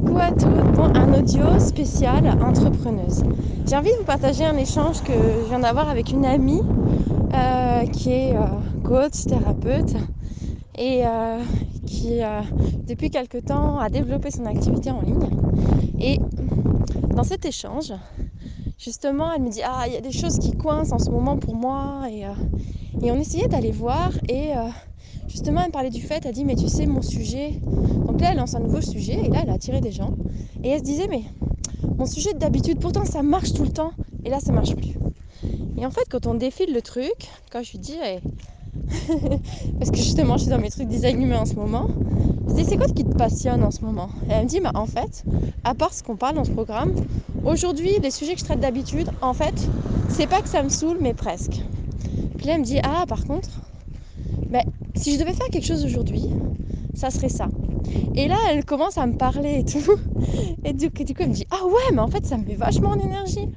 Coucou à bon, un audio spécial entrepreneuse. J'ai envie de vous partager un échange que je viens d'avoir avec une amie euh, qui est euh, coach, thérapeute et euh, qui depuis quelque temps a développé son activité en ligne. Et dans cet échange, justement, elle me dit Ah, il y a des choses qui coincent en ce moment pour moi. Et on essayait d'aller voir et justement, elle me parlait du fait, elle dit Mais tu sais, mon sujet, donc là, elle lance un nouveau sujet et là, elle a attiré des gens. Et elle se disait, mais mon sujet d'habitude, pourtant ça marche tout le temps et là, ça marche plus. Et en fait, quand on défile le truc, quand je lui dis, parce que justement, je suis dans mes trucs design en ce moment, je dis, c'est quoi ce qui te passionne en ce moment? Et elle me dit, bah, en fait, à part ce qu'on parle dans ce programme, aujourd'hui, les sujets que je traite d'habitude, en fait, c'est pas que ça me saoule, mais presque. Là, elle me dit, ah, par contre, ben, si je devais faire quelque chose aujourd'hui, ça serait ça. Et là, elle commence à me parler et tout. Et du, coup, elle me dit Ah ouais, mais en fait, ça me met vachement en énergie.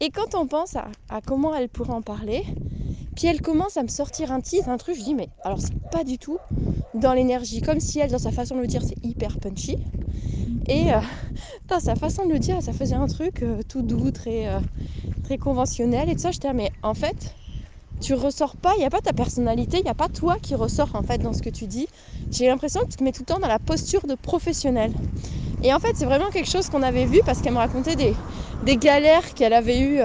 Et quand on pense à, comment elle pourrait en parler, puis elle commence à me sortir un titre, un truc, je dis Mais alors, c'est pas du tout dans l'énergie. Comme si elle, dans sa façon de le dire, c'est hyper punchy. Et euh, dans sa façon de le dire, ça faisait un truc euh, tout doux, très, euh, très conventionnel. Et tout ça, je disais Mais en fait, tu ressors pas, il n'y a pas ta personnalité, il n'y a pas toi qui ressort en fait dans ce que tu dis. J'ai l'impression que tu te mets tout le temps dans la posture de professionnel. Et en fait, c'est vraiment quelque chose qu'on avait vu parce qu'elle me racontait des, galères qu'elle avait eues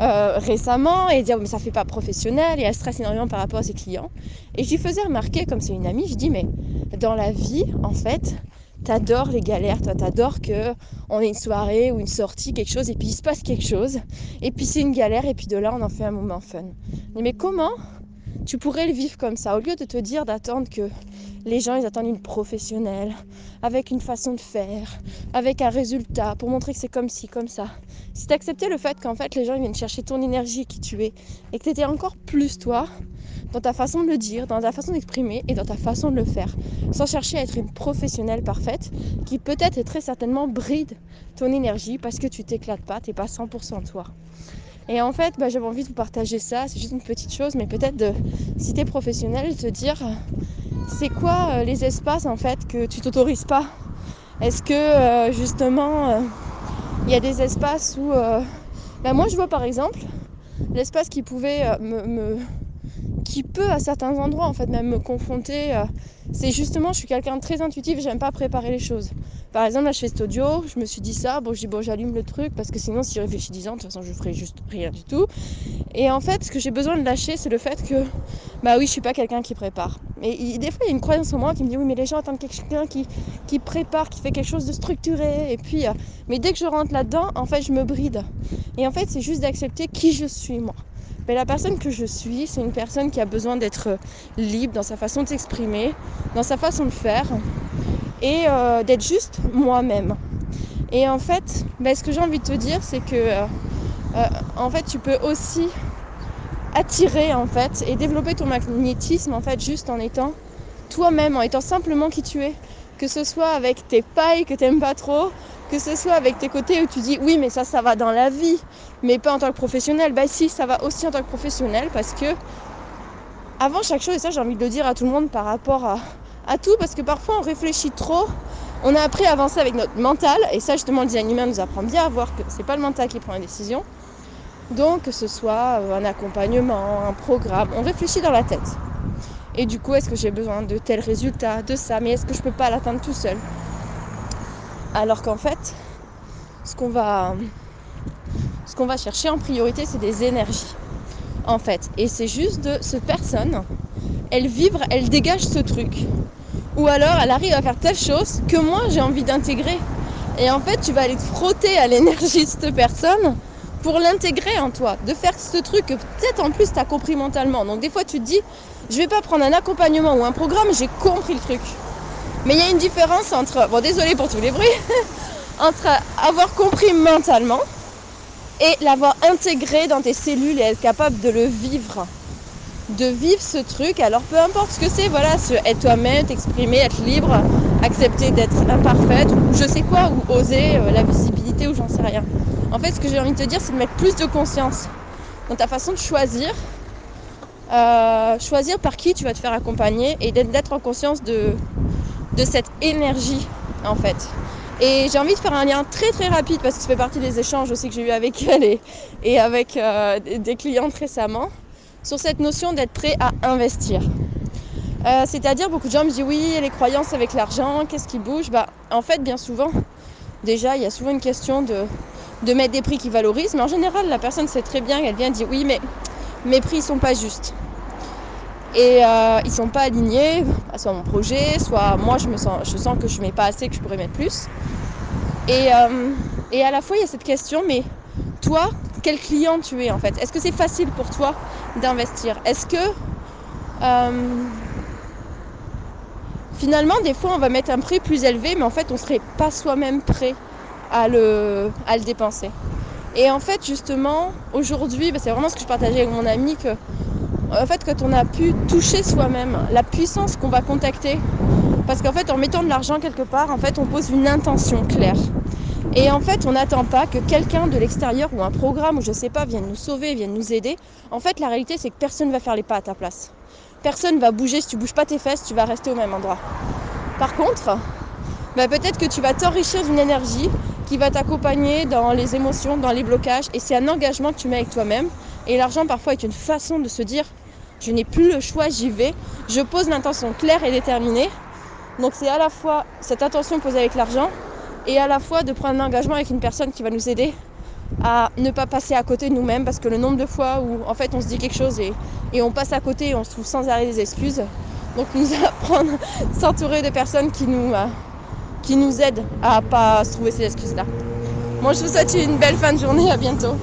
euh, récemment et dire mais ça fait pas professionnel et elle stresse énormément par rapport à ses clients. Et je lui faisais remarquer, comme c'est une amie, je dis mais dans la vie, en fait, t'adores les galères, toi. T'adores que on ait une soirée ou une sortie, quelque chose, et puis il se passe quelque chose, et puis c'est une galère, et puis de là on en fait un moment fun. Mais comment tu pourrais le vivre comme ça, au lieu de te dire d'attendre que les gens ils attendent une professionnelle, avec une façon de faire, avec un résultat, pour montrer que c'est comme ci, comme ça. Si t'acceptais le fait qu'en fait les gens viennent chercher ton énergie qui tu es, et que t'étais encore plus toi, dans ta façon de le dire, dans ta façon d'exprimer et dans ta façon de le faire, sans chercher à être une professionnelle parfaite qui peut-être et très certainement bride ton énergie parce que tu t'éclates pas, t'es pas 100% toi. Et en fait, bah, j'avais envie de vous partager ça, c'est juste une petite chose, mais peut-être de, si t'es professionnel, te dire c'est quoi euh, les espaces en fait que tu t'autorises pas? Est-ce que euh, justement euh, il y a des espaces où bah, moi je vois par exemple l'espace qui pouvait me qui peut à certains endroits en fait même me confronter. C'est justement, je suis quelqu'un de très intuitif, j'aime pas préparer les choses. Par exemple, là je audio, je me suis dit ça, bon je dis bon j'allume le truc parce que sinon si je réfléchis 10 ans, de toute façon je ferai juste rien du tout. Et en fait, ce que j'ai besoin de lâcher, c'est le fait que bah oui, je suis pas quelqu'un qui prépare. Mais des fois, il y a une croyance en moi qui me dit oui, mais les gens attendent quelqu'un qui, prépare, qui fait quelque chose de structuré. Et puis, euh, mais dès que je rentre là-dedans, en fait, je me bride. Et en fait, c'est juste d'accepter qui je suis moi. Mais la personne que je suis, c'est une personne qui a besoin d'être libre dans sa façon de s'exprimer, dans sa façon de faire et euh, d'être juste moi-même. Et en fait, ben, ce que j'ai envie de te dire, c'est que euh, euh, en fait, tu peux aussi attirer en fait et développer ton magnétisme en fait juste en étant toi-même, en étant simplement qui tu es. Que ce soit avec tes pailles que tu n'aimes pas trop, que ce soit avec tes côtés où tu dis oui mais ça ça va dans la vie mais pas en tant que professionnel bah si ça va aussi en tant que professionnel parce que avant chaque chose et ça j'ai envie de le dire à tout le monde par rapport à, à tout parce que parfois on réfléchit trop on a appris à avancer avec notre mental et ça justement le design humain nous apprend bien à voir que c'est pas le mental qui prend la décision donc que ce soit un accompagnement un programme on réfléchit dans la tête et du coup est-ce que j'ai besoin de tel résultat de ça? Mais est-ce que je peux pas l'atteindre tout seul? Alors qu'en fait, ce qu'on va, ce qu'on va chercher en priorité, c'est des énergies. En fait. Et c'est juste de cette personne, elle vibre, elle dégage ce truc. Ou alors elle arrive à faire telle chose que moi j'ai envie d'intégrer. Et en fait, tu vas aller te frotter à l'énergie de cette personne pour l'intégrer en toi, de faire ce truc que peut-être en plus tu as compris mentalement. Donc des fois tu te dis, je vais pas prendre un accompagnement ou un programme, j'ai compris le truc. Mais il y a une différence entre, bon désolé pour tous les bruits, entre avoir compris mentalement et l'avoir intégré dans tes cellules et être capable de le vivre. De vivre ce truc, alors peu importe ce que c'est, voilà, être toi-même, t'exprimer, être libre, accepter d'être imparfaite, ou je sais quoi, ou oser euh, la visibilité, ou j'en sais rien. En fait, ce que j'ai envie de te dire, c'est de mettre plus de conscience dans ta façon de choisir, euh, choisir par qui tu vas te faire accompagner et d'être en conscience de, de cette énergie en fait. Et j'ai envie de faire un lien très très rapide parce que ça fait partie des échanges aussi que j'ai eu avec elle et, et avec euh, des clientes récemment sur cette notion d'être prêt à investir. Euh, C'est-à-dire, beaucoup de gens me disent oui, les croyances avec l'argent, qu'est-ce qui bouge? Bah, En fait, bien souvent, déjà, il y a souvent une question de, mettre des prix qui valorisent, mais en général, la personne sait très bien, elle vient dire oui, mais mes prix ne sont pas justes. Et euh, ils sont pas alignés, soit mon projet, soit moi je me sens, je sens que je mets pas assez, que je pourrais mettre plus. Euh, et à la fois il y a cette question, mais toi, quel client tu es en fait. Est-ce que c'est facile pour toi d'investir? Est-ce que euh, finalement des fois on va mettre un prix plus élevé, mais en fait on serait pas soi-même prêt à le, à le dépenser? Et en fait justement aujourd'hui, bah, c'est vraiment ce que je partageais avec mon ami que en fait quand on a pu toucher soi-même la puissance qu'on va contacter parce qu'en fait en mettant de l'argent quelque part en fait on pose une intention claire et en fait on n'attend pas que quelqu'un de l'extérieur ou un programme ou je sais pas vienne nous sauver vienne nous aider en fait la réalité c'est que personne va faire les pas à ta place personne va bouger si tu bouges pas tes fesses tu vas rester au même endroit par contre bah, peut-être que tu vas t'enrichir d'une énergie qui va t'accompagner dans les émotions, dans les blocages. Et c'est un engagement que tu mets avec toi-même. Et l'argent, parfois, est une façon de se dire je n'ai plus le choix, j'y vais. Je pose l'intention claire et déterminée. Donc, c'est à la fois cette intention posée avec l'argent et à la fois de prendre un engagement avec une personne qui va nous aider à ne pas passer à côté nous-mêmes parce que le nombre de fois où en fait on se dit quelque chose et, et on passe à côté et on se trouve sans arrêt des excuses. Donc nous apprendre, s'entourer de personnes qui nous, euh, qui nous aident à pas se trouver ces excuses-là. Moi je vous souhaite une belle fin de journée, à bientôt.